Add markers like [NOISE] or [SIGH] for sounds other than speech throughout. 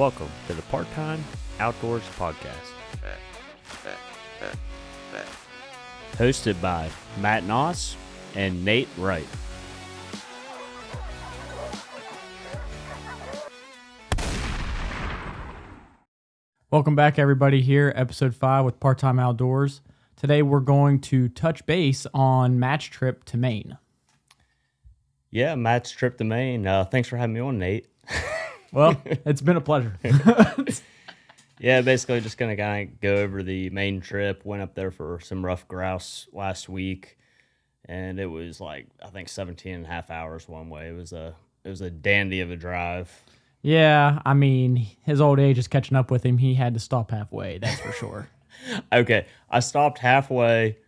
Welcome to the Part Time Outdoors Podcast. Hosted by Matt Noss and Nate Wright. Welcome back, everybody. Here, episode five with Part Time Outdoors. Today, we're going to touch base on match trip to Maine. Yeah, Matt's trip to Maine. Uh, thanks for having me on, Nate. Well, it's been a pleasure. [LAUGHS] [LAUGHS] Yeah, basically just gonna kind of go over the Maine trip. Went up there for some rough grouse last week, and it was like I think 17 and a half hours one way. It was a it was a dandy of a drive. yeah, I mean, his old age is catching up with him. He had to stop halfway, that's for sure. [LAUGHS] Okay, I stopped halfway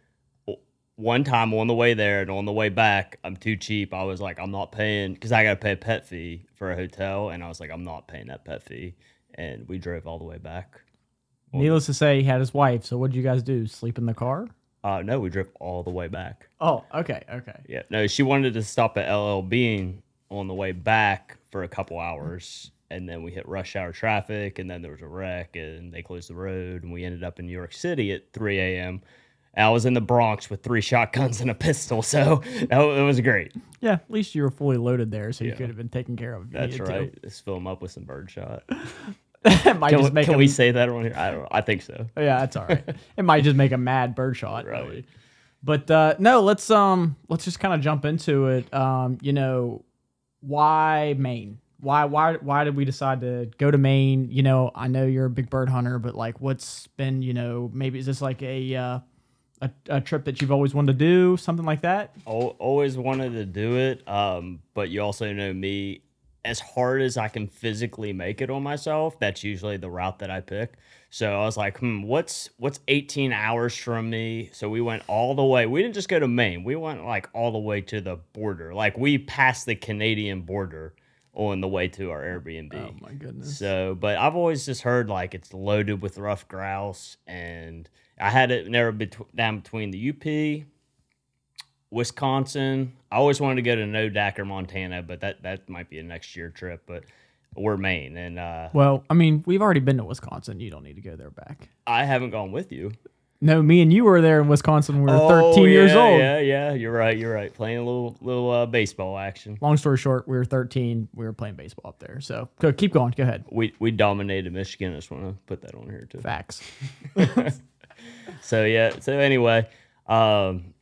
one time on the way there, and on the way back, I'm too cheap. I was like, I'm not paying because I got to pay a pet fee for a hotel, and I was like, I'm not paying that pet fee, and we drove all the way back. Needless to say, he had his wife. So, what did you guys do? Sleep in the car? Uh, no, we drove all the way back. Oh, okay, okay. Yeah, no, she wanted to stop at LL Bean on the way back for a couple hours, and then we hit rush hour traffic, and then there was a wreck, and they closed the road, and we ended up in New York City at 3 a.m. I was in the Bronx with three shotguns and a pistol, so that, it was great. Yeah, at least you were fully loaded there, so you Yeah. could have been taken care of. That's needed to. right. Let's fill them up with some birdshot. [LAUGHS] it might Can, just we, make can him, we say that on here? I don't. I think so. Yeah, that's all right. [LAUGHS] it might just make a mad birdshot. Right. Really. But uh, no, let's um let's just kind of jump into it. Um, you know, why Maine? Why why why did we decide to go to Maine? You know, I know you're a big bird hunter, but like, what's been you know maybe is this like a uh, a, a trip that you've always wanted to do, something like that? Al- always wanted to do it um but you also know me as hard as i can physically make it on myself that's usually the route that i pick. So i was like hmm what's what's 18 hours from me? So we went all the way. We didn't just go to maine. We went like all the way to the border. Like we passed the canadian border on the way to our airbnb. Oh my goodness. so, but I've always just heard like it's loaded with rough grouse, and I had it never bet- down between the UP, Wisconsin. I always wanted to go to North Dakota, Montana, but that that might be a next year trip. But we're Maine, and uh, Well, I mean, we've already been to Wisconsin. You don't need to go there back. I haven't gone with you. No, me and you were there in Wisconsin. when We were Oh, 13 years old. Yeah, yeah, you're right. You're right. Playing a little little uh, baseball action. long story short, we were 13. We were playing baseball up there. So go, keep going. Go ahead. We we dominated Michigan. I just want to put that on here too. Facts. [LAUGHS] [LAUGHS] so yeah so anyway um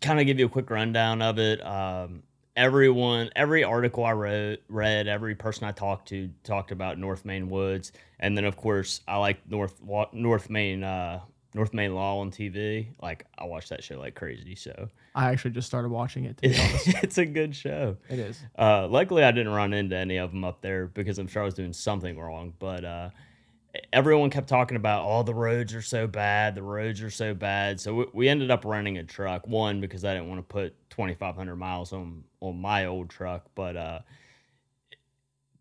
kind of give you a quick rundown of it um everyone every article i wrote read every person i talked to talked about north Maine woods and then of course i like north north maine uh north maine law on tv like i watch that show like crazy so I actually just started watching it. To be [LAUGHS] it's a good show it is. uh, luckily, I didn't run into any of them up there because I'm sure I was doing something wrong. But uh, everyone kept talking about, oh, the roads are so bad. The roads are so bad. So we, we ended up renting a truck. One because I didn't want to put 2,500 miles on on my old truck, but uh,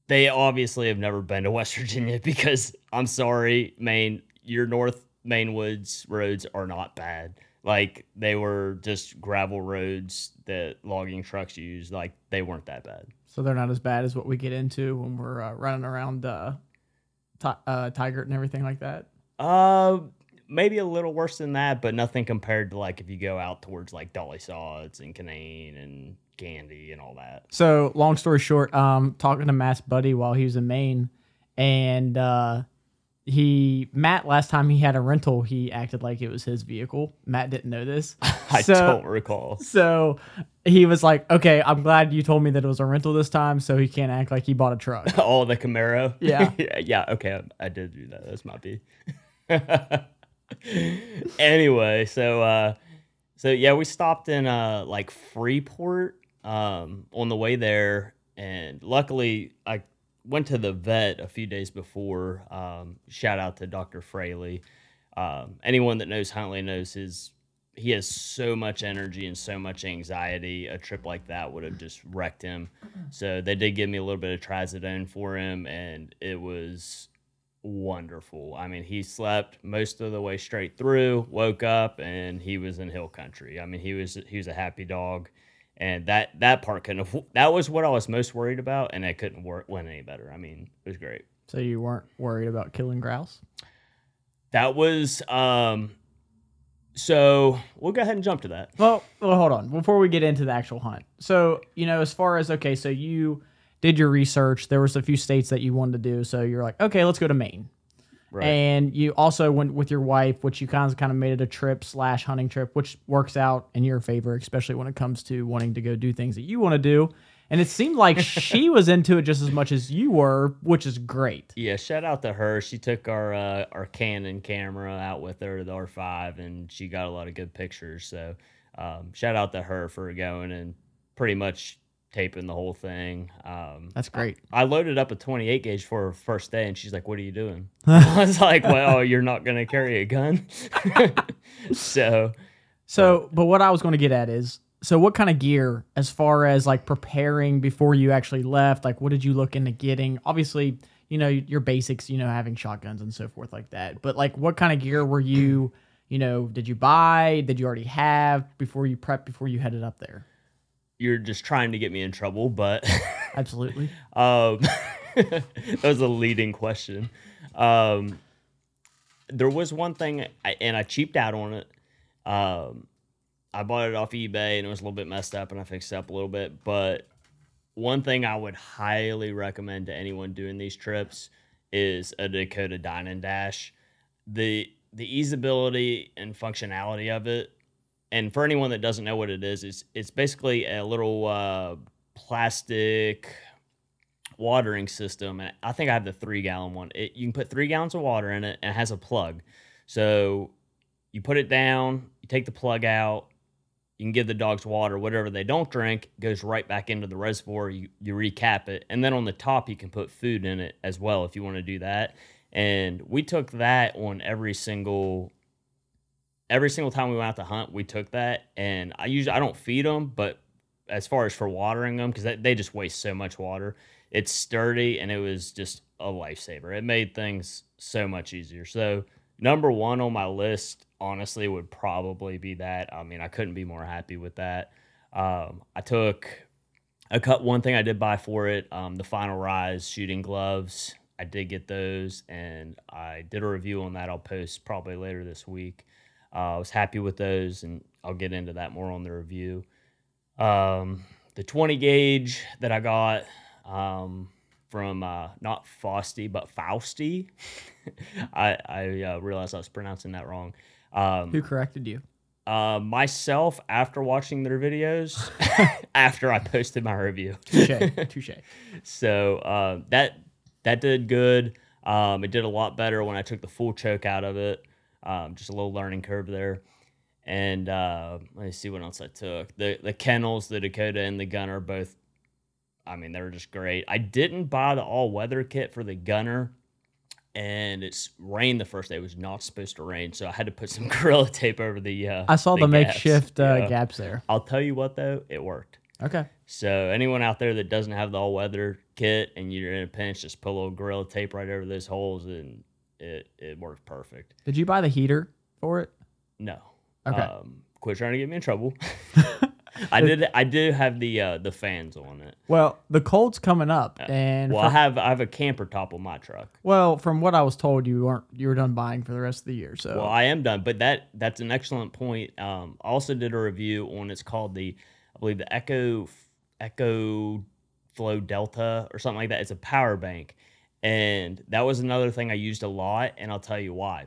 they obviously have never been to [LAUGHS] West Virginia because I'm sorry, Maine, your North Maine woods roads are not bad. Like they were just gravel roads that logging trucks use. Like they weren't that bad. So they're not as bad as what we get into when we're uh, running around uh, uh, Tygart and everything like that. Uh, maybe a little worse than that, but nothing compared to like if you go out towards like Dolly Sods and Canaan and Candy and all that. So long story short, um, talking to Matt's buddy while he was in Maine, and uh, he Matt last time he had a rental, he acted like it was his vehicle. Matt didn't know this. [LAUGHS] I So- don't recall. So he was like, "Okay, I'm glad you told me that it was a rental this time, so he can't act like he bought a truck." [LAUGHS] Oh, the Camaro. [LAUGHS] Yeah. yeah. Okay, I, I did do that. That's my B. anyway, so uh, so yeah, we stopped in uh like Freeport um on the way there, and luckily I went to the vet a few days before. Um, shout out to Doctor Fraley. Um, anyone that knows Huntley knows his he has so much energy and so much anxiety. A trip like that would have just wrecked him. So they did give me a little bit of trazodone for him, and it was wonderful. I mean, he slept most of the way straight through, woke up, and he was in hill country. I mean, he was he was a happy dog, and that that part couldn't have. That was what I was most worried about, and it couldn't work went any better. I mean, it was great. So you weren't worried about killing grouse? That was um so we'll go ahead and jump to that. Well, well, hold on before we get into the actual hunt. So you know, as far as okay, so you did your research. There was a few states that you wanted to do. So you're like, okay, let's go to Maine. Right. And you also went with your wife, which you kind of kind of made it a trip slash hunting trip, which works out in your favor, especially when it comes to wanting to go do things that you want to do. And it seemed like [LAUGHS] she was into it just as much as you were, which is great. Yeah, shout out to her. She took our uh, our Canon camera out with her, the R5, and she got a lot of good pictures. So um, shout out to her for going and pretty much taping the whole thing. Um, That's great. I loaded up a 28 gauge for her first day, and she's like, "What are you doing?" [LAUGHS] [LAUGHS] I was like, "Well, you're not gonna carry a gun." [LAUGHS] so So, but what I was going to get at is, so what kind of gear, as far as like preparing before you actually left, like what did you look into getting? Obviously, you know your basics, you know, having shotguns and so forth like that. But like, what kind of gear were you, you know, did you buy? Did you already have before you prep before you headed up there? You're just trying to get me in trouble, but Absolutely. [LAUGHS] Um, [LAUGHS] that was a leading question. Um, there was one thing, I, and I cheaped out on it. Um, I bought it off eBay, and it was a little bit messed up, and I fixed it up a little bit. But one thing I would highly recommend to anyone doing these trips is a Dakota Dine and Dash. The the easeability and functionality of it and for anyone that doesn't know what it is, it's it's basically a little uh, plastic watering system, and I think I have the three gallon one. It, you can put three gallons of water in it, and it has a plug. So you put it down, you take the plug out, you can give the dogs water. Whatever they don't drink goes right back into the reservoir. You you recap it, and then on the top you can put food in it as well if you want to do that. And we took that on every single every single time we went out to hunt, we took that, and I usually I don't feed them, but as far as for watering them, because they, just waste so much water, it's sturdy and it was just a lifesaver. It made things so much easier. So number one on my list, honestly, would probably be that. I mean, I couldn't be more happy with that. Um, I took a cut. One thing I did buy for it, um, the Final Rise shooting gloves. I did get those, and I did a review on that. I'll post probably later this week. Uh, I was happy with those, and I'll get into that more on the review. Um, the 20 gauge that I got um, from uh, not Fausty, but Fausty. [LAUGHS] I, I uh, realized I was pronouncing that wrong. Um, Who corrected you? uh, myself, after watching their videos, [LAUGHS] [LAUGHS] after I posted my review. Touche. Touche. So uh, that that did good. Um, it did a lot better when I took the full choke out of it. Um, just a little learning curve there. And uh, let me see what else I took. The the kennels, the Dakota, and the Gunner both. I mean, they were just great. I didn't buy the all weather kit for the Gunner, and it's rained the first day. It was not supposed to rain, so I had to put some [LAUGHS] gorilla tape over the. Uh, I saw the, gaps. makeshift uh, Yeah. gaps there. I'll tell you what though, it worked. Okay. So anyone out there that doesn't have the all weather kit and you're in a pinch, just put a little gorilla tape right over those holes and it it works perfect. Did you buy the heater for it? No. Okay. Um, quit trying to get me in trouble. [LAUGHS] I did I do have the uh, the fans on it. Well, the cold's coming up, and Well, for- I have I have a camper top on my truck. well, from what I was told, you weren't you were done buying for the rest of the year. So Well, I am done, but that that's an excellent point. Um, I also did a review on it's called the I believe the Echo Echo Flow Delta or something like that. It's a power bank, and that was another thing I used a lot, and I'll tell you why.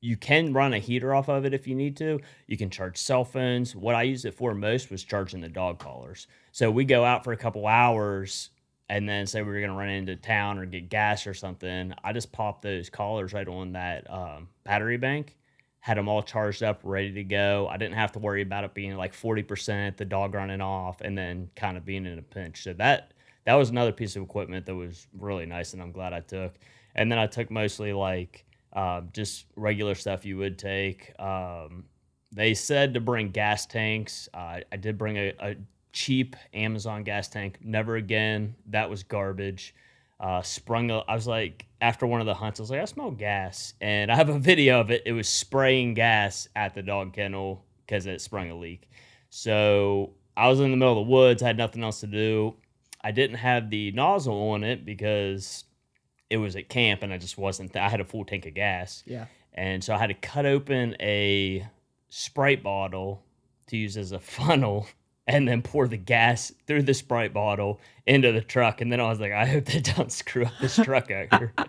You can run a heater off of it if you need to. You can charge cell phones. What I used it for most was charging the dog collars. So we go out for a couple hours and then say we were going to run into town or get gas or something. I just popped those collars right on that um, battery bank, had them all charged up, ready to go. I didn't have to worry about it being like 40%, the dog running off, and then kind of being in a pinch. So that that was another piece of equipment that was really nice, and I'm glad I took. And then I took mostly like um, just regular stuff you would take. Um, they said to bring gas tanks. Uh, I did bring a, a cheap Amazon gas tank. Never again. That was garbage. Uh, sprung. I was like, after one of the hunts, I was like, I smell gas, and I have a video of it. It was spraying gas at the dog kennel because it sprung a leak. So I was in the middle of the woods, I had nothing else to do. I didn't have the nozzle on it because it was at camp and I just wasn't. I had a full tank of gas, Yeah. and so I had to cut open a Sprite bottle to use as a [LAUGHS] funnel. And then pour the gas through the Sprite bottle into the truck. And then I was like, I hope they don't [LAUGHS] screw up this truck out here. [LAUGHS]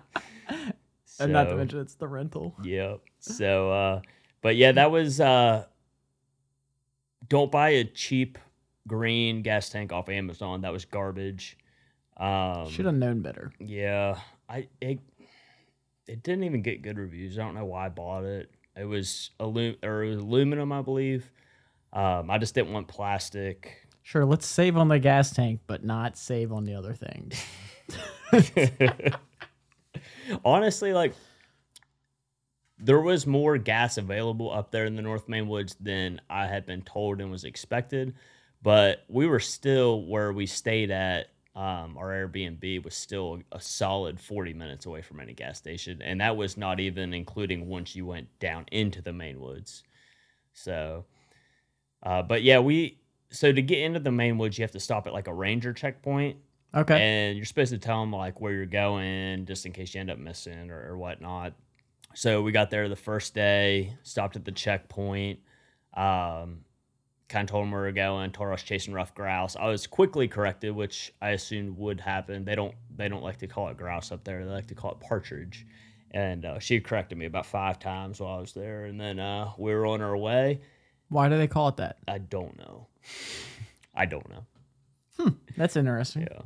And not to mention it's the rental. Yep. So, uh, but yeah, that was. Uh, don't buy a cheap green gas tank off Amazon. That was garbage. Um, Should have known better. Yeah, I it, it didn't even get good reviews. I don't know why I bought it. It was alu- or it was aluminum, I believe. Um, I just didn't want plastic. Sure, let's save on the gas tank, but not save on the other things. [LAUGHS] Honestly, like there was more gas available up there in the North Maine Woods than I had been told and was expected. But we were still where we stayed at. Um, our Airbnb was still a solid 40 minutes away from any gas station. And that was not even including once you went down into the Maine woods. So, uh, but yeah, we, so to get into the Maine woods, you have to stop at like a ranger checkpoint Okay. and you're supposed to tell them like where you're going just in case you end up missing or, or whatnot so we got there the first day stopped at the checkpoint um, kind of told them where we were going told was chasing rough grouse. I was quickly corrected which i assumed would happen. They don't they don't like to call it grouse up there. They like to call it partridge. And uh, she corrected me about five times while i was there. And then uh, we were on our way. Why do they call it that? i don't know. I don't know. Hmm, That's interesting. yeah.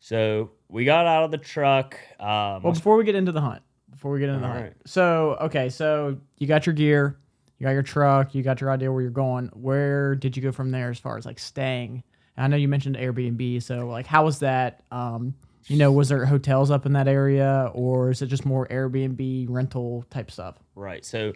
So we got out of the truck um, Well, before we get into the hunt, before we get into the hunt, Alright. so okay, so you got your gear, you got your truck, you got your idea where you're going. Where did you go from there as far as like staying? And I know you mentioned Airbnb, so like how was that? Um, you know, was there hotels up in that area, or is it just more Airbnb rental type stuff? Right. So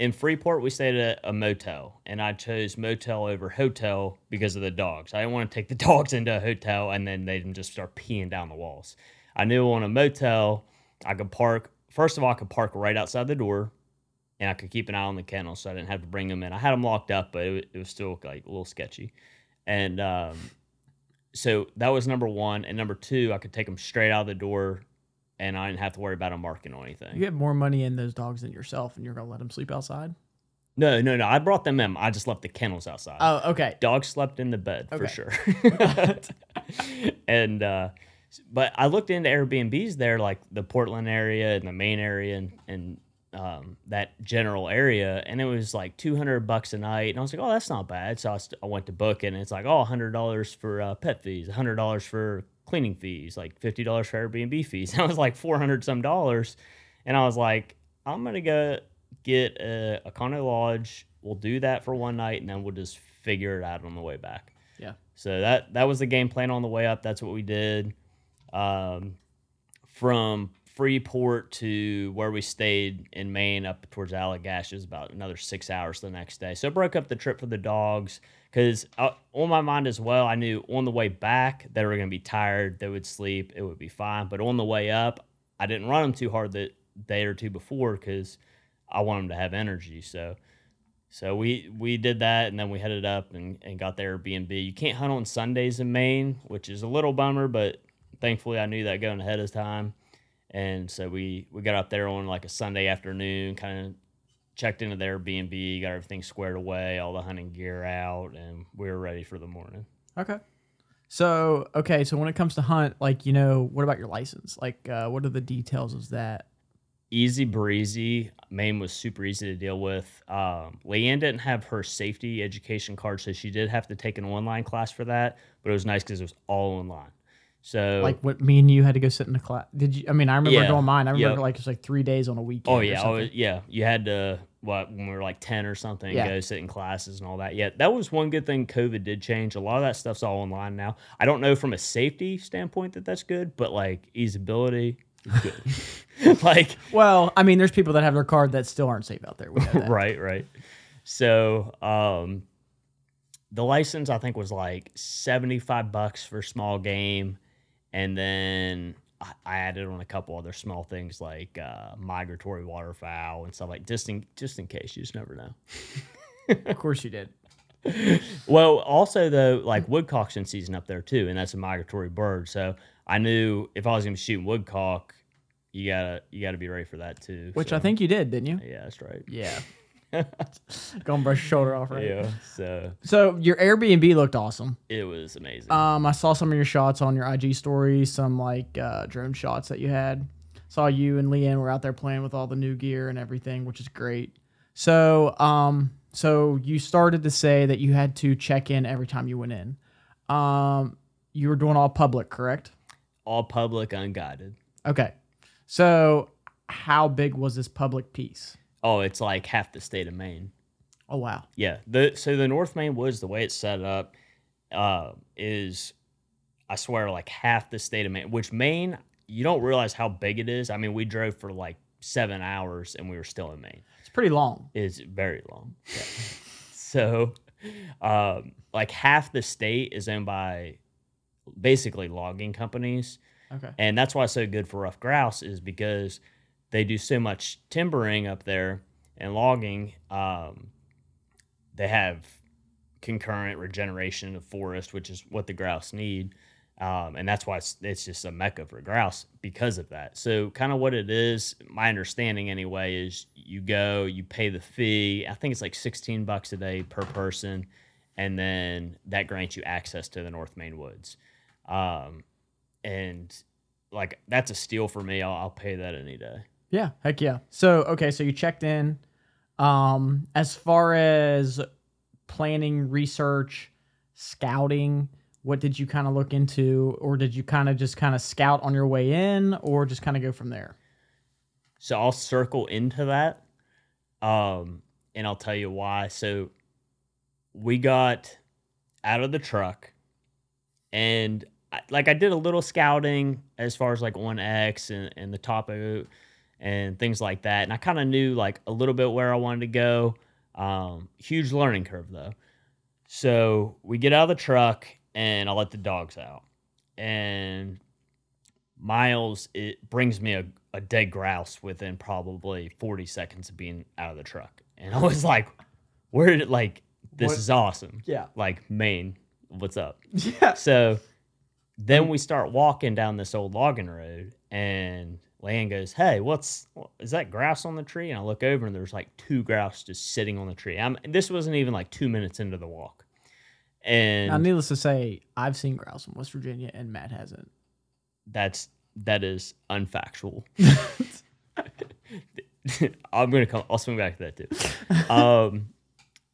in Freeport, we stayed at a motel, and I chose motel over hotel because of the dogs. I didn't want to take the [LAUGHS] dogs into a hotel and then they can just start peeing down the walls. I knew on a motel, I could park. First of all, I could park right outside the door, and I could keep an eye on the kennel, so I didn't have to bring them in. I had them locked up, but it, it was still like a little sketchy. And um, so that was number one. And number two, I could take them straight out of the door, and I didn't have to worry about them marking or anything. You have more money in those dogs than yourself, and you're gonna let them sleep outside. No, no, no. I brought them in. I just left the kennels outside. Oh, okay. Dogs slept in the bed for sure. [LAUGHS] and uh but I looked into Airbnbs there, like the Portland area and the main area and, and um, that general area, and it was like two hundred bucks a night. And I was like, oh, that's not bad. So I, st- I went to book it, and it's like, oh, hundred dollars for uh, pet fees, hundred dollars for cleaning fees, like fifty dollars for Airbnb fees. [LAUGHS] And I was like four hundred some dollars, and I was like, I'm gonna go get a, a condo lodge. We'll do that for one night, and then we'll just figure it out on the way back. Yeah. So that that was the game plan on the way up. That's what we did. Um, from Freeport to where we stayed in Maine up towards Allagash is about another six hours the next day. So it broke up the trip for the dogs because uh, on my mind as well, I knew on the way back they were going to be tired, they would sleep, it would be fine. But on the way up, I didn't run them too hard the day or two before because I want them to have energy. So. So we we did that, and then we headed up and, and got the Airbnb. You can't hunt on Sundays in Maine, which is a little bummer, but thankfully I knew that going ahead of time. And so we we got up there on like a Sunday afternoon, kind of checked into the Airbnb, got everything squared away, all the hunting gear out, and we were ready for the morning. Okay. So okay, so when it comes to hunt, like you know, what about your license? Like, uh, what are the details of that? Easy breezy. Maine was super easy to deal with. Um, Leanne didn't have her safety education card, so she did have to take an online class for that. But it was nice because it was all online. So Like, what me and you had to go sit in a class? Did you? I mean, I remember Yeah. doing mine. I remember Yep. like it was like three days on a weekend. Oh yeah, was, yeah. You had to what when we were like ten or something, Yeah. go sit in classes and all that. Yeah, that was one good thing. COVID did change a lot of that stuff's all online now. I don't know from a safety standpoint that that's good, but like easeability good. [LAUGHS] [LAUGHS] like Well, I mean, there's people that have their card that still aren't safe out there. [LAUGHS] Right, right. So um, the license I think was like seventy five bucks for small game, and then. I- added on a couple other small things like uh, migratory waterfowl and stuff like just in just in case you just never know. Of course you did. [LAUGHS] Well, also though, like woodcock's in season up there too, and that's a migratory bird. So I knew if I was going to be shooting woodcock, you gotta you gotta be ready for that too. Which so- I think you did, didn't you? Yeah, that's right. Yeah. [LAUGHS] Go and brush your shoulder off, right? Yeah. So So your Airbnb looked awesome. it was amazing. Um, I saw some of your shots on your IG story, some like uh, drone shots that you had. Saw you and Leanne were out there playing with all the new gear and everything, which is great. So, um, so you started to say that you had to check in every time you went in. Um, you were doing all public, correct? All public, unguided. Okay. So, how big was this public piece? Oh, it's like half the state of Maine. Oh wow. Yeah. The so the North Maine Woods, the way it's set up, uh, is I swear like half the state of Maine. Which Maine, you don't realize how big it is. I mean, we drove for like seven hours and we were still in Maine. It's pretty long. It's very long. Yeah. [LAUGHS] so, um, like half the state is owned by basically logging companies. Okay. And that's why it's so good for rough grouse is because they do so much timbering up there and logging. Um, they have concurrent regeneration of forest, which is what the grouse need. Um, and that's why it's, it's just a mecca for grouse because of that. So, kind of what it is, my understanding anyway, is you go, you pay the fee. I think it's like 16 bucks a day per person. And then that grants you access to the North Maine Woods. Um, and like that's a steal for me. I'll, I'll pay that any day. Yeah, heck yeah. So okay, so you checked in. Um, as far as planning, research, scouting, what did you kind of look into, or did you kind of just kind of scout on your way in, or just kind of go from there? So I'll circle into that, um, and I'll tell you why. So we got out of the truck, and I, like I did a little scouting as far as like onX and, and the topo and things like that, and I kind of knew like a little bit where I wanted to go. Um, huge learning curve though. So we get out of the truck, and I let the dogs out, and Miles, it brings me a, a dead grouse within probably 40 seconds of being out of the truck. And [LAUGHS] I was like, where did it, like, this What- is awesome. Yeah. Like, Maine, what's up? [LAUGHS] Yeah. So then we start walking down this old logging road, and Lan goes, Hey, what's, is that grouse on the tree? And I look over, and there's like two grouse just sitting on the tree. I'm, this wasn't even like two minutes into the walk. And Now, needless to say, I've seen grouse in West Virginia, and Matt hasn't. that's that is unfactual. [LAUGHS] [LAUGHS] I'm gonna come. I'll swing back to that too. Um,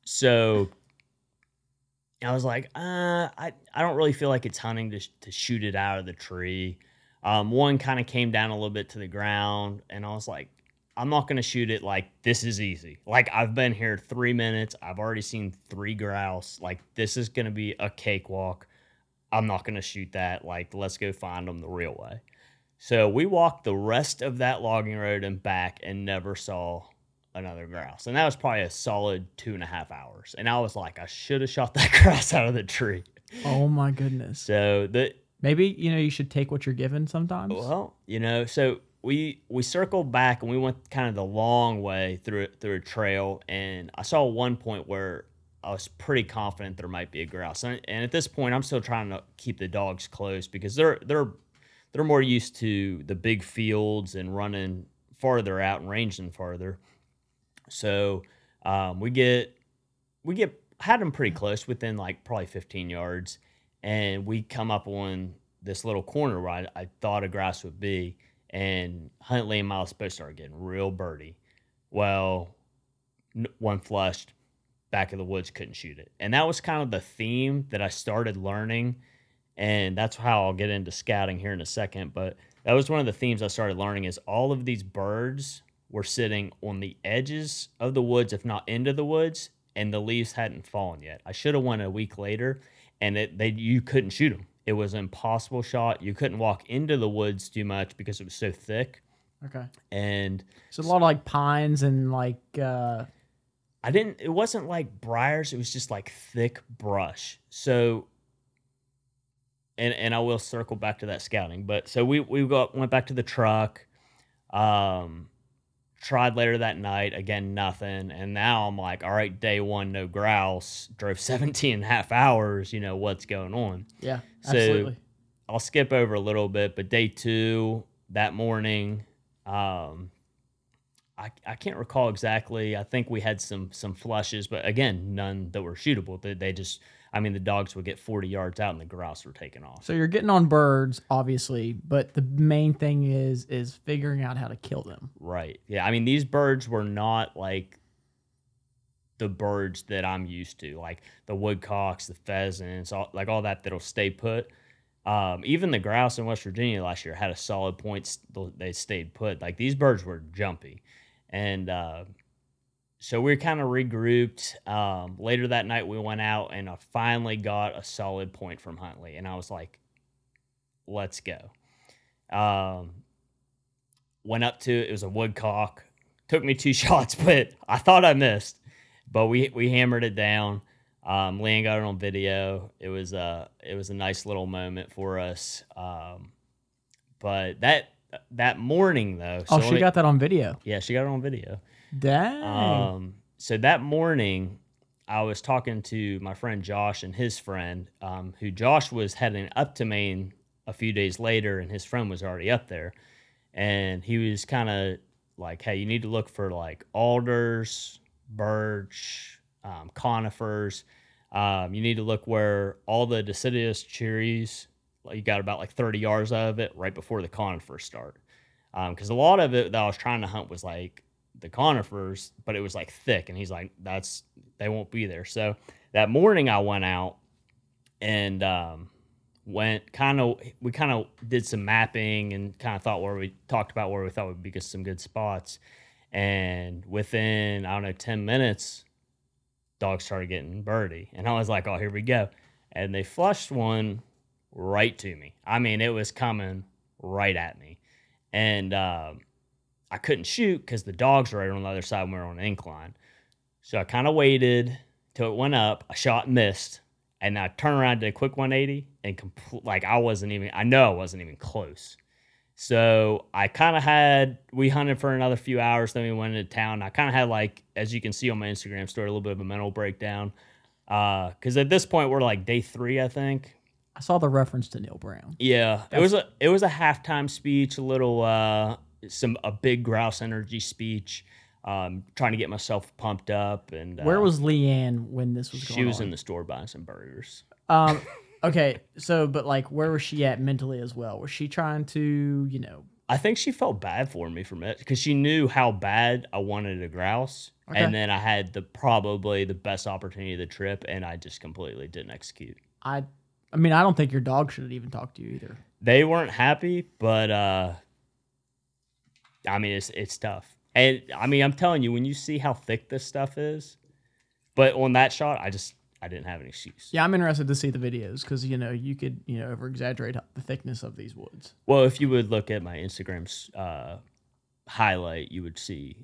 so I was like, uh, I I don't really feel like it's hunting to to shoot it out of the tree. Um, one kind of came down a little bit to the ground, and I was like, I'm not gonna shoot it like this is easy. Like I've been here three minutes. I've already seen three grouse. Like this is gonna be a cakewalk. I'm not gonna shoot that. Like let's go find them the real way. So we walked the rest of that logging road and back and never saw another grouse. And that was probably a solid two and a half hours. And I was like, I should have shot that [LAUGHS] grouse out of the tree. Oh my goodness. So the Maybe you know you should take what you're given sometimes. well, you know, so we we circled back and we went kind of the long way through through a trail and I saw one point where I was pretty confident there might be a grouse. And, and at this point I'm still trying to keep the dogs close because they're they're they're more used to the big fields and running farther out and ranging farther. So um, we get we get had them pretty close within like probably 15 yards, and we come up on this little corner where I, I thought a grass would be, and Huntley and Miles supposed to start getting real birdie. Well, one flushed, back of the woods couldn't shoot it, and that was kind of the theme that I started learning, and that's how I'll get into scouting here in a second. But that was one of the themes I started learning is all of these birds were sitting on the edges of the woods, if not into the woods, and the leaves hadn't fallen yet. I should have went a week later, and it they you couldn't shoot them. It was an impossible shot. You couldn't walk into the woods too much because it was so thick. Okay. And So a lot of like pines and like uh I didn't. It wasn't like briars. It was just like thick brush. So, and and I will circle back to that scouting. But so we we got went back to the truck. Um, tried later that night again nothing and now i'm like all right day one no grouse drove [LAUGHS] 17 and a half hours you know what's going on yeah, So- absolutely. I'll skip over a little bit, but day two that morning, Um, I, I can't recall exactly. I think we had some some flushes, but again, none that were shootable. They, they just, I mean, the dogs would get 40 yards out and the grouse were taken off. So you're getting on birds, obviously, but the main thing is is figuring out how to kill them. Right. Yeah. I mean, these birds were not like the birds that I'm used to, like the woodcocks, the pheasants, all, like all that that'll stay put. Um, even the grouse in West Virginia last year had a solid point. They stayed put. Like these birds were jumpy. And uh, so we kind of regrouped. Um, later that night, we went out and I finally got a solid point from Huntley. And I was like, let's go. Um, went up to it was a woodcock. Took me two [LAUGHS] shots, but I thought I missed. But we we hammered it down. Um, Leanne got it on video. It was a it was a nice little moment for us. Um, but that that morning though. So oh, she got that on video. Yeah, she got it on video. Dang. Um, so that morning, I was talking to my friend Josh and his friend, um, who Josh was heading up to Maine a few days later, and his friend was already up there, and he was kind of like, "Hey, you need to look for like alders, birch, um, conifers. Um, you need to look where all the deciduous cherries, you got about like 30 yards of it right before the conifers start. Because um, a lot of it that I was trying to hunt was like the conifers, but it was like thick. And he's like, that's, they won't be there. So that morning I went out and um, went kind of, we kind of did some mapping and kind of thought where we talked about where we thought would be some good spots. And within, I don't know, 10 minutes, dogs started getting birdie. And I was like, oh, here we go. And they flushed one right to me. I mean, it was coming right at me. And um, I couldn't shoot because the dogs were right on the other side when we were on an incline. So I kind of waited till it went up. I shot and missed. And I turned around, did a quick 180, and compl- like I wasn't even, I know I wasn't even close. So I kind of had, we hunted for another few hours, then we went into town. I kind of had, like, as you can see on my Instagram story, a little bit of a mental breakdown. Because uh, at this point, we're like day three, I think. I saw the reference to Neal Brown. Yeah, That's- it was a it was a halftime speech, a little uh, some a big grouse energy speech, um, trying to get myself pumped up. And uh, where was Leanne when this was? She was on? in the store buying some burgers. Um, [LAUGHS] Okay, so but like, where was she at mentally as well? Was she trying to, you know? I think she felt bad for me from it because she knew how bad I wanted a grouse, okay. and then I had the probably the best opportunity of the trip, and I just completely didn't execute. I, I mean, I don't think your dog should have even talked to you either. They weren't happy, but uh, I mean, it's it's tough, and I mean, I'm telling you, when you see how thick this stuff is, but on that shot, I just I didn't have an excuse. Yeah, I'm interested to see the videos because you know you could you know over exaggerate the thickness of these woods. Well, if you would look at my Instagram's uh, highlight, you would see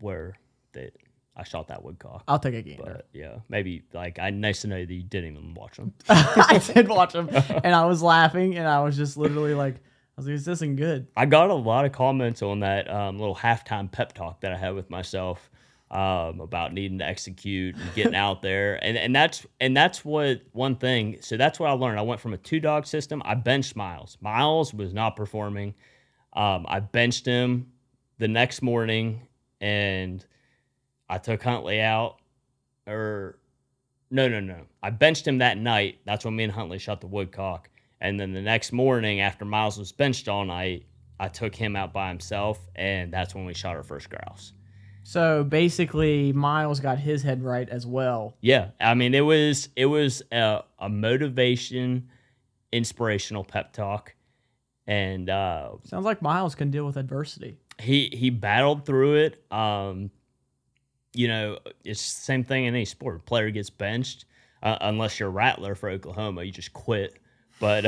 where that I shot that woodcock. I'll take a gander. But yeah, maybe like I nice to know that you didn't even watch them. [LAUGHS] I did watch them, and I was laughing, and I was just literally like. I was like, this isn't good. I got a lot of comments on that um, little halftime pep talk that I had with myself um, about needing to execute and getting [LAUGHS] out there, and and that's and that's what one thing. So that's what I learned. I went from a two dog system. I benched Miles. Miles was not performing. Um, I benched him the next morning, and I took Huntley out. Or no, no, no. I benched him that night. That's when me and Huntley shot the woodcock. And then the next morning, after Miles was benched all night, I took him out by himself, and that's when we shot our first grouse. So basically, Miles got his head right as well. Yeah, I mean, it was it was a, a motivation, inspirational pep talk, and uh, sounds like Miles can deal with adversity. He he battled through it. Um, you know, it's the same thing in any sport. A player gets benched uh, unless you're a rattler for Oklahoma, you just quit. But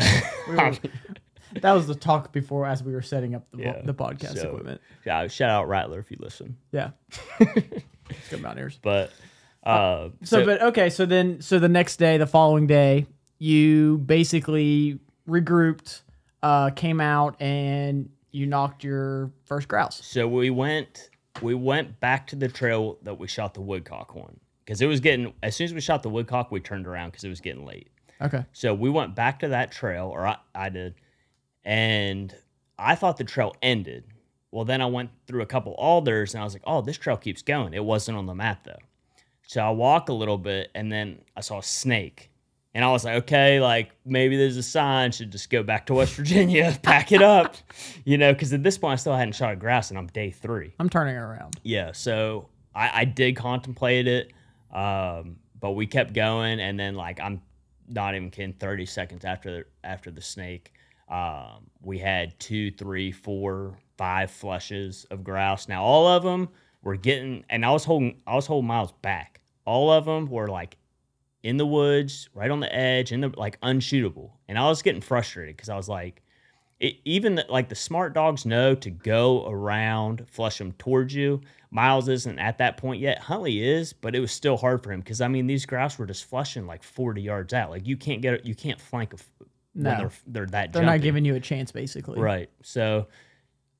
we were, [LAUGHS] [LAUGHS] that was the talk before as we were setting up the, yeah. the podcast so, equipment. Yeah, shout out Rattler if you listen. Yeah, [LAUGHS] good mountaineers. But uh, uh, so, so, but okay, so then so the next day, the following day, you basically regrouped, uh, came out, and you knocked your first grouse. So we went we went back to the trail that we shot the woodcock on because it was getting as soon as we shot the woodcock, we turned around because it was getting late. Okay. So we went back to that trail, or I, I did and I thought the trail ended. well, then I went through a couple alders and I was like, oh, this trail keeps going. It wasn't on the map though. So I walk a little bit and then I saw a snake. And I was like, okay, like maybe there's a sign, should just go back to West Virginia, [LAUGHS] pack it up, you know, because at this point I still hadn't shot a grouse and I'm day three. I'm turning around. Yeah, so I, I did contemplate it, um, but we kept going, and then like I'm not even kidding, 30 seconds after after the snake, um, we had two, three, four, five flushes of grouse. Now all of them were getting, and I was holding I was holding Miles back. All of them were like in the woods, right on the edge, in the like unshootable, and I was getting frustrated because I was like it, even the, like the smart dogs know to go around, flush them towards you. Miles isn't at that point yet. Huntley is, but it was still hard for him because I mean these grouse were just flushing like forty yards out. Like you can't get you can't flank a, No. when they're they're that. They're not giving you a chance, basically. Right. So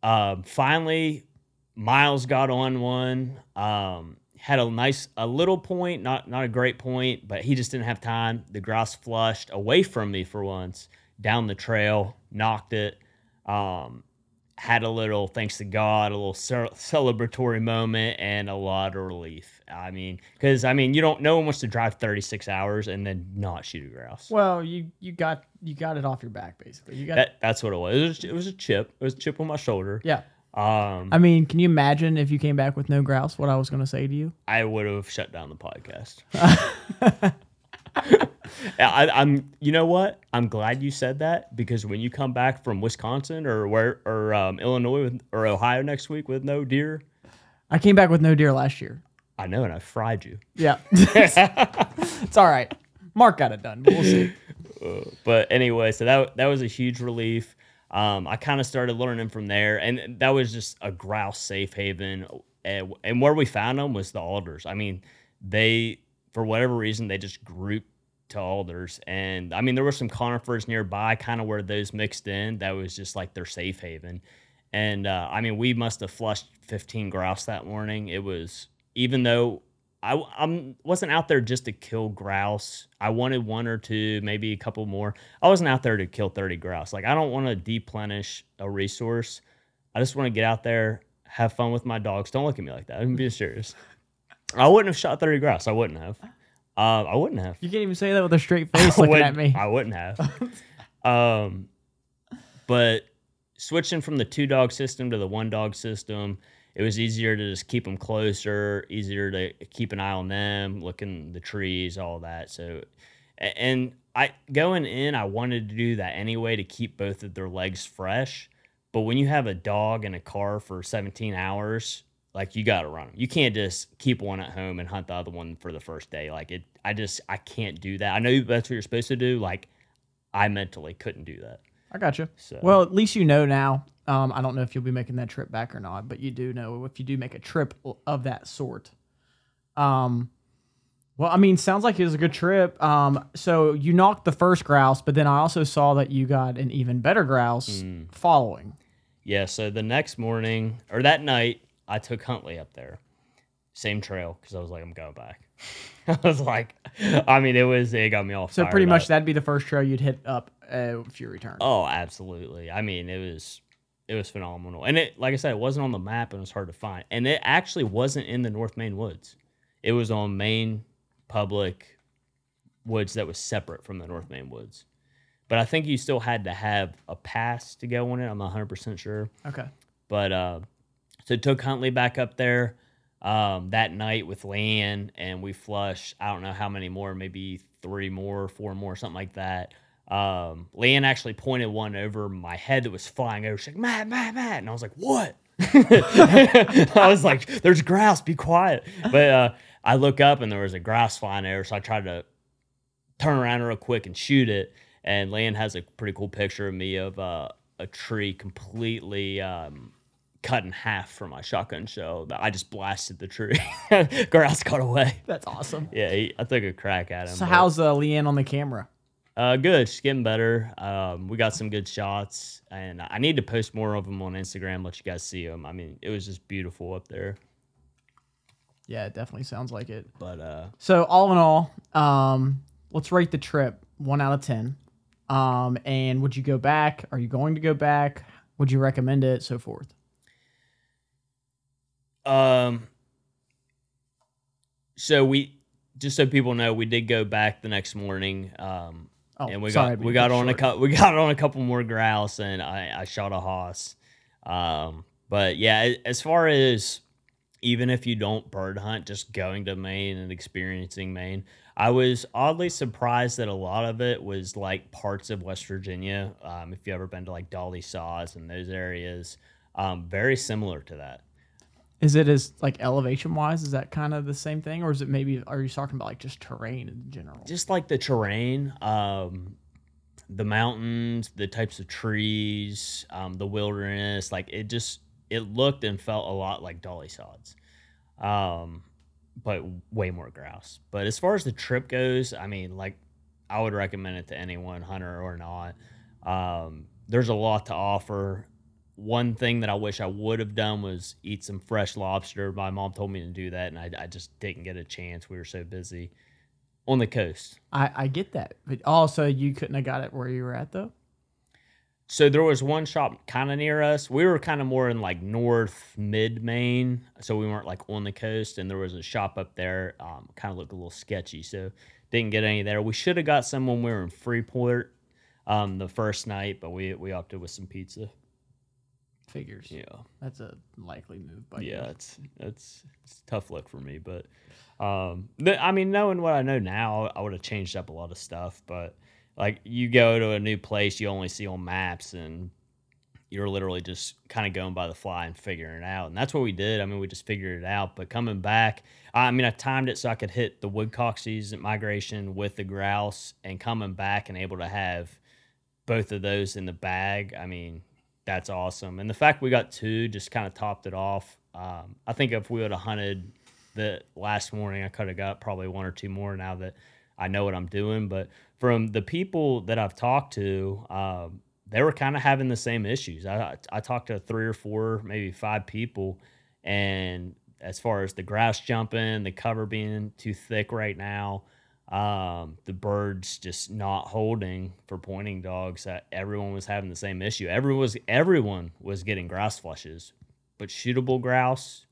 um, finally, Miles got on one. Um, had a nice, a little point, not not a great point, but he just didn't have time. The grouse flushed away from me for once down the trail, knocked it. Um, had a little, thanks to God, a little celebratory moment and a lot of relief. I mean, because I mean, you don't. No one wants to drive 36 hours and then not shoot a grouse. Well, you you got you got it off your back, basically. You got That, that's what it was. It was. It was a chip. It was a chip on my shoulder. yeah. Um, I mean, can you imagine if you came back with no grouse? What I was going to say to you? I would have shut down the podcast. [LAUGHS] I, I'm. You know what? I'm glad you said that because when you come back from Wisconsin or where or um, Illinois with, or Ohio next week with no deer, I came back with no deer last year. I know, and I fried you. Yeah, [LAUGHS] it's all right. Mark got it done. But we'll see. [LAUGHS] But anyway, so that that was a huge relief. Um, I kind of started learning from there, and that was just a grouse safe haven. And, and where we found them was the alders. I mean, they for whatever reason they just grouped to alders, and I mean there were some conifers nearby, kind of where those mixed in. That was just like their safe haven. And uh, I mean, we must have flushed 15 grouse that morning. It was even though I I'm, wasn't out there just to kill grouse. I wanted one or two, maybe a couple more. I wasn't out there to kill 30 grouse. Like I don't want to deplenish a resource. I just want to get out there, have fun with my dogs. Don't look at me like that. I'm being serious. I wouldn't have shot 30 grouse. I wouldn't have. Uh, I wouldn't have. You can't even say that with a straight face [LAUGHS] I looking wouldn't- at me. I wouldn't have. [LAUGHS] um, but switching from the two dog system to the one dog system, it was easier to just keep them closer, easier to keep an eye on them, looking the trees, all that. So, a- and I going in, I wanted to do that anyway to keep both of their legs fresh. But when you have a dog in a car for 17 hours, like you got to run them. You can't just keep one at home and hunt the other one for the first day. Like it, I just I can't do that. I know that's what you're supposed to do. Like I mentally couldn't do that. I got you. So Well, at least you know now. Um, I don't know if you'll be making that trip back or not, but you do know if you do make a trip of that sort. Um, well, I mean, sounds like it was a good trip. Um, so you knocked the first grouse, but then I also saw that you got an even better grouse Mm. following. yeah. So the next morning or that night, I took Huntley up there, same trail because I was like, I'm going back. [LAUGHS] I was like, I mean, it was it got me off. So pretty much up. that'd be the first trail you'd hit up uh, if you return. Oh, absolutely. I mean, it was it was phenomenal. And it like I said, it wasn't on the map and it was hard to find. And it actually wasn't in the North Maine woods. It was on Maine public woods that was separate from the North Maine woods. But I think you still had to have a pass to go on it. I'm not 100% sure. Okay. But uh, so took Huntley back up there um, that night with Lan, and we flushed. I don't know how many more, maybe three more, four more, something like that. Um, Lan actually pointed one over my head that was flying over. She's like, Matt, Matt, Matt. And I was like, what? [LAUGHS] I was like, there's grouse, be quiet. But uh, I look up and there was a grouse flying over. So I tried to turn around real quick and shoot it. And Lan has a pretty cool picture of me of uh, a tree completely um, cut in half for my shotgun shell. I just blasted the tree. [LAUGHS] Grouse got away. That's awesome. Yeah, he, I took a crack at him. So but- how's uh, Leanne on the camera? uh, good. She's getting better. Um, we got some good shots, and I need to post more of them on Instagram. Let you guys see them. I mean, it was just beautiful up there. Yeah, it definitely sounds like it. But uh, So all in all, um, let's rate the trip one out of ten. Um, and would you go back? Are you going to go back? Would you recommend it? So forth. Um. So we, just so people know, we did go back the next morning. Um, Oh, and we sorry, got we got on a short. couple we got on a couple more grouse and I, I shot a hoss. Um, but yeah, as far as even if you don't bird hunt, just going to Maine and experiencing Maine, I was oddly surprised that a lot of it was like parts of West Virginia. Um, if you ever been to like Dolly Sods and those areas, um, very similar to that. Is it as like elevation wise? Is that kind of the same thing, or is it maybe? Are you talking about like just terrain in general? just like the terrain, um, the mountains, the types of trees, um, the wilderness. Like it just it looked and felt a lot like Dolly Sods, um, but way more grouse. But as far as the trip goes, I mean, like I would recommend it to anyone, hunter or not. Um, there's a lot to offer. One thing that I wish I would have done was eat some fresh lobster. My mom told me to do that, and I, I just didn't get a chance. We were so busy on the coast. I I get that, but also you couldn't have got it where you were at though. So there was one shop kind of near us. We were kind of more in like north mid Maine, so we weren't like on the coast. And there was a shop up there, um, kind of looked a little sketchy, so didn't get any there. We should have got some when we were in Freeport um, the first night, but we we opted with some pizza. Figures. Yeah, That's a likely move, but yeah, it's it's it's tough luck for me, but um, the, I mean, knowing what I know now, I would have changed up a lot of stuff. But like, you go to a new place, you only see on maps, and you're literally just kind of going by the fly and figuring it out. And that's what we did. I mean, we just figured it out. But coming back, I mean, I timed it so I could hit the woodcock season migration with the grouse, and coming back and able to have both of those in the bag. I mean, that's awesome. And the fact we got two just kind of topped it off. Um, I think if we would have hunted the last morning, I could have got probably one or two more now that I know what I'm doing. But from the people that I've talked to, um, they were kind of having the same issues. I, I talked to three or four, maybe five people, and as far as the grass jumping, the cover being too thick right now, um, the birds just not holding for pointing dogs. That everyone was having the same issue. Everyone was everyone was getting grouse flushes, but shootable grouse,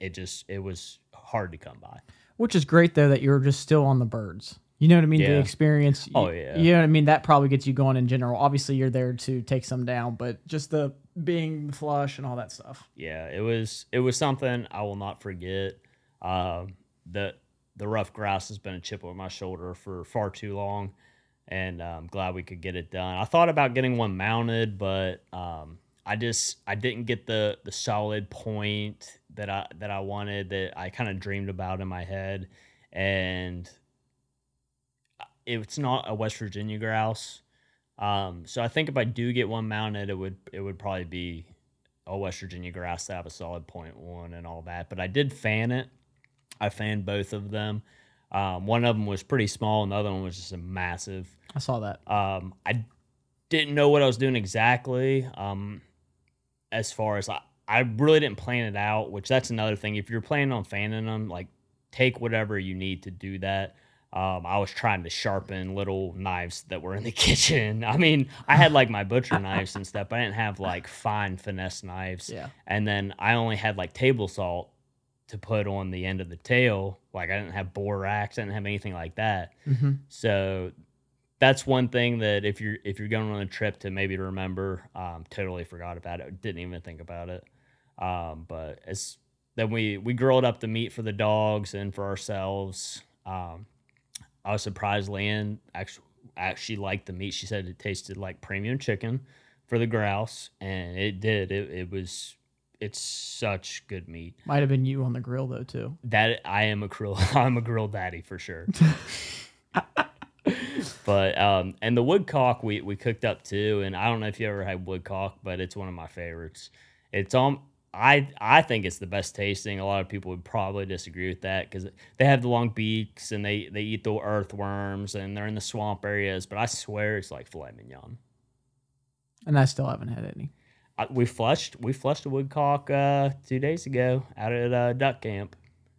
it just it was hard to come by. which is great though that you're just still on the birds. You know what I mean? The Yeah. experience. Oh, yeah. You know what I mean? That probably gets you going in general. Obviously, you're there to take some down, but just the being flush and all that stuff. yeah, it was it was something I will not forget. Um, the the ruffed grouse has been a chip on my shoulder for far too long, and uh, I'm glad we could get it done. I thought about getting one mounted, but um, I just I didn't get the the solid point that I that I wanted that I kind of dreamed about in my head, and it's not a West Virginia grouse. Um, so I think if I do get one mounted, it would it would probably be a West Virginia grouse to have a solid point one and all that. But I did fan it. I fanned both of them. Um, one of them was pretty small, and the other one was just a massive. I saw that. Um, I didn't know what I was doing exactly. Um, as far as I, I really didn't plan it out, which that's another thing. If you're planning on fanning them, like take whatever you need to do that. Um, I was trying to sharpen little knives that were in the [LAUGHS] kitchen. I mean, I had like my butcher knives and stuff, but I didn't have like fine finesse knives. Yeah. And then I only had like table salt to put on the end of the tail. Like I didn't have borax, I didn't have anything like that. hmm So that's one thing that if you're if you're going on a trip to maybe to remember, um, totally forgot about it. Didn't even think about it. Um, but as then we we grilled up the meat for the dogs and for ourselves. Um, I was surprised Lan actually actually liked the meat. She said it tasted like premium chicken for the grouse, and it did. It it was it's such good meat Might have been you on the grill though too. that I am a grill [LAUGHS] I'm a grill daddy for sure. [LAUGHS] but um and the woodcock we we cooked up too and I don't know if you ever had woodcock but it's one of my favorites. It's um I I think it's the best tasting. A lot of people would probably disagree with that cuz they have the long beaks and they they eat the earthworms and they're in the swamp areas, but I swear it's like filet mignon. And I still haven't had any. I, we flushed we flushed a woodcock uh 2 days ago out at uh, duck camp.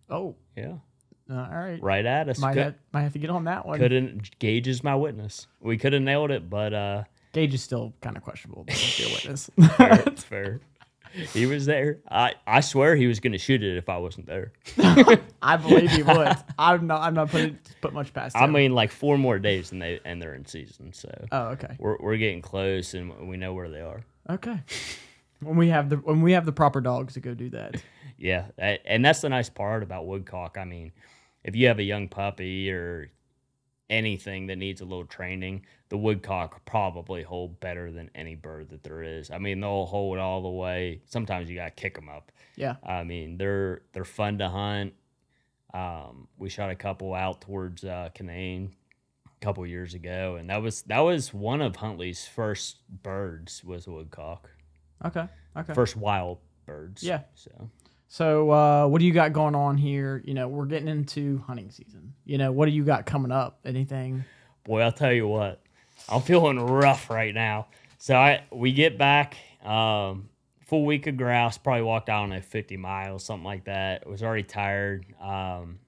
Oh, Yeah. uh, all right. Right at us. Might Could- have, might have to get on that one. couldn't Gage is my witness. We could have nailed it, but uh Gage is still kind of questionable. But let's a witness. [LAUGHS] fair, [LAUGHS] fair. he was there. I, I swear he was going to shoot it if I wasn't there. [LAUGHS] I believe he would. I'm not. I'm not putting put much past I mean, like four more days and they and they're in season, so oh, okay. we're we're getting close and we know where they are. Okay. When we have the when we have the proper dogs to go do that. Yeah, and that's the nice part about woodcock. I mean, if you have a young puppy or anything that needs a little training, the woodcock probably hold better than any bird that there is. I mean, they'll hold all the way. Sometimes you got to kick them up. Yeah. I mean, they're they're fun to hunt. Um, we shot a couple out towards uh, Canaan couple years ago, and that was that was one of Huntley's first birds was a woodcock, Okay. Okay. first wild birds. Yeah. So So, uh, what do you got going on here? You know, we're getting into hunting season. You know, what do you got coming up? Anything? boy, I'll tell you what, I'm feeling rough right now. So I we get back, um, full week of grouse, probably walked out on a 50 miles, something like that. Was already tired. Um,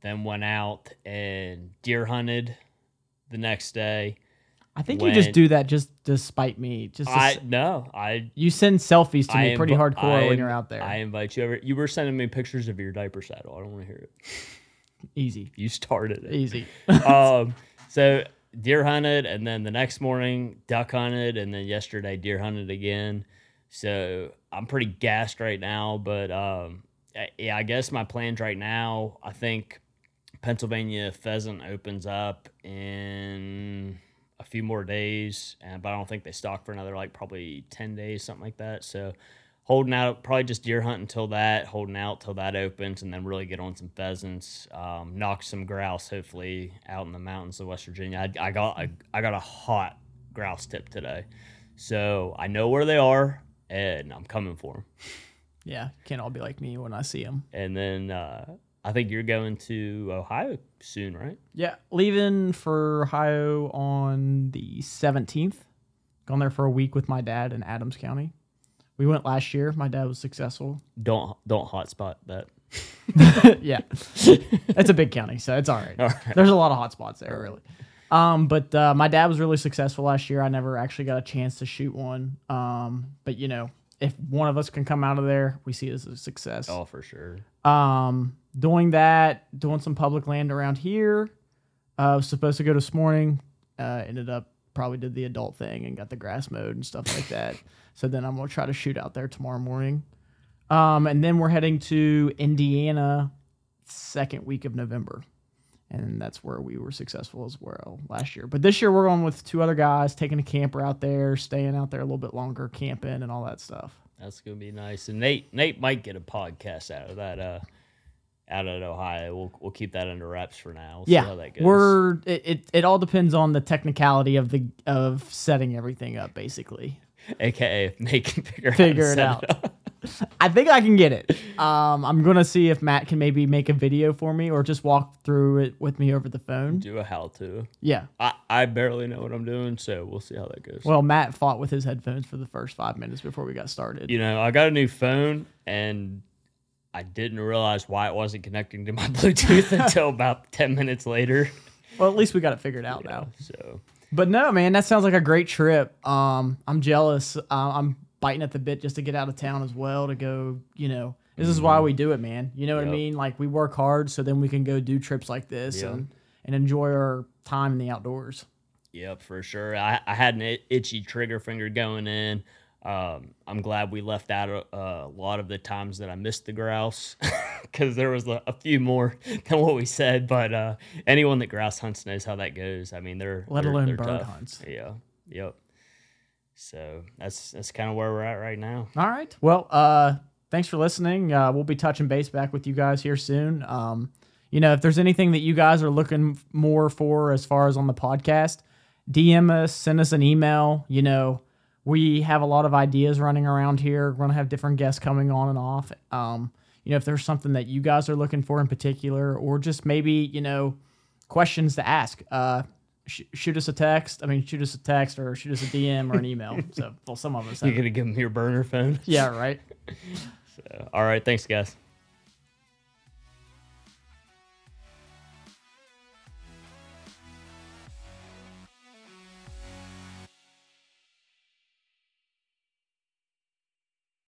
then went out and deer hunted the next day. I think you just do that just to spite me. Just to no, I you send selfies to I me pretty inv- hardcore I when you're out there. I invite you over. You were sending me pictures of your diaper saddle. I don't want to hear it. Easy, You started it. easy. [LAUGHS] um, so deer hunted, and then the next morning duck hunted, and then yesterday deer hunted again. So I'm pretty gassed right now, but um, yeah, I guess my plans right now. I think Pennsylvania pheasant opens up in a few more days, and but I don't think they stock for another like probably ten days, something like that. So holding out, probably just deer hunt until that, holding out till that opens, and then really get on some pheasants, um, knock some grouse, hopefully out in the mountains of West Virginia. I, I got I, I got a hot grouse tip today, so I know where they are, and I'm coming for them. yeah, can't all be like me when I see them. And then uh, I think you're going to Ohio soon, right? Yeah, leaving for Ohio on the 17th. Gone there for a week with my dad in Adams County. We went last year. My dad was successful. Don't don't hotspot that. [LAUGHS] yeah, it's a big county, so it's all right. All right. There's a lot of hot spots there, really. Um, but uh, my dad was really successful last year. I never actually got a chance to shoot one. Um, but you know, if one of us can come out of there, we see it as a success. Oh, for sure. Um, doing that, doing some public land around here. Uh, was supposed to go this morning. Uh, ended up probably did the adult thing and got the grass mowed and stuff like that. [LAUGHS] So then I'm gonna try to shoot out there tomorrow morning. Um, and then we're heading to Indiana, second week of November, and that's where we were successful as well last year. But this year we're going with two other guys, taking a camper out there, staying out there a little bit longer, camping and all that stuff. That's gonna be nice. And Nate Nate might get a podcast out of that. Uh, out of Ohio, we'll we'll keep that under wraps for now. We'll see yeah, how that goes. we're it, it. It all depends on the technicality of the of setting everything up. Basically, AKA if Nate can figure, Figure out it out. up. I think I can get it. Um, I'm gonna see if Matt can maybe make a video for me or just walk through it with me over the phone. Do a how to. Yeah. I, I barely know what I'm doing, so we'll see how that goes. Well, Matt fought with his headphones for the first five minutes before we got started. you know, I got a new phone and I didn't realize why it wasn't connecting to my [LAUGHS] Bluetooth until [LAUGHS] about ten minutes later. Well, at least we got it figured out now. So But no, man, that sounds like a great trip. Um, I'm jealous. Uh, I'm biting at the bit just to get out of town as well to go. You know, this is why we do it, man. You know what I mean? Like we work hard so then we can go do trips like this Yeah. and and enjoy our time in the outdoors. Yep, for sure. I, I had an itchy trigger finger going in. Um, I'm glad we left out a, a lot of the times that I missed the grouse [LAUGHS] because there was a, a few more [LAUGHS] than what we said. But uh, anyone that grouse hunts knows how that goes. I mean, they're Let they're- alone they're bird tough. hunts. Yeah, yep. So that's that's kind of where we're at right now. All right. Well, uh, thanks for listening. Uh, we'll be touching base back with you guys here soon. Um, you know, if there's anything that you guys are looking more for as far as on the podcast, DM us, send us an email. You know, we have a lot of ideas running around here. We're going to have different guests coming on and off. Um, you know, if there's something that you guys are looking for in particular, or just maybe, you know, questions to ask, uh, sh- shoot us a text. I mean, shoot us a text or shoot us a DM or an email. [LAUGHS] So, well, some of us You're gonna give them your burner phone. Yeah, right. [LAUGHS] So, all right, thanks, guys.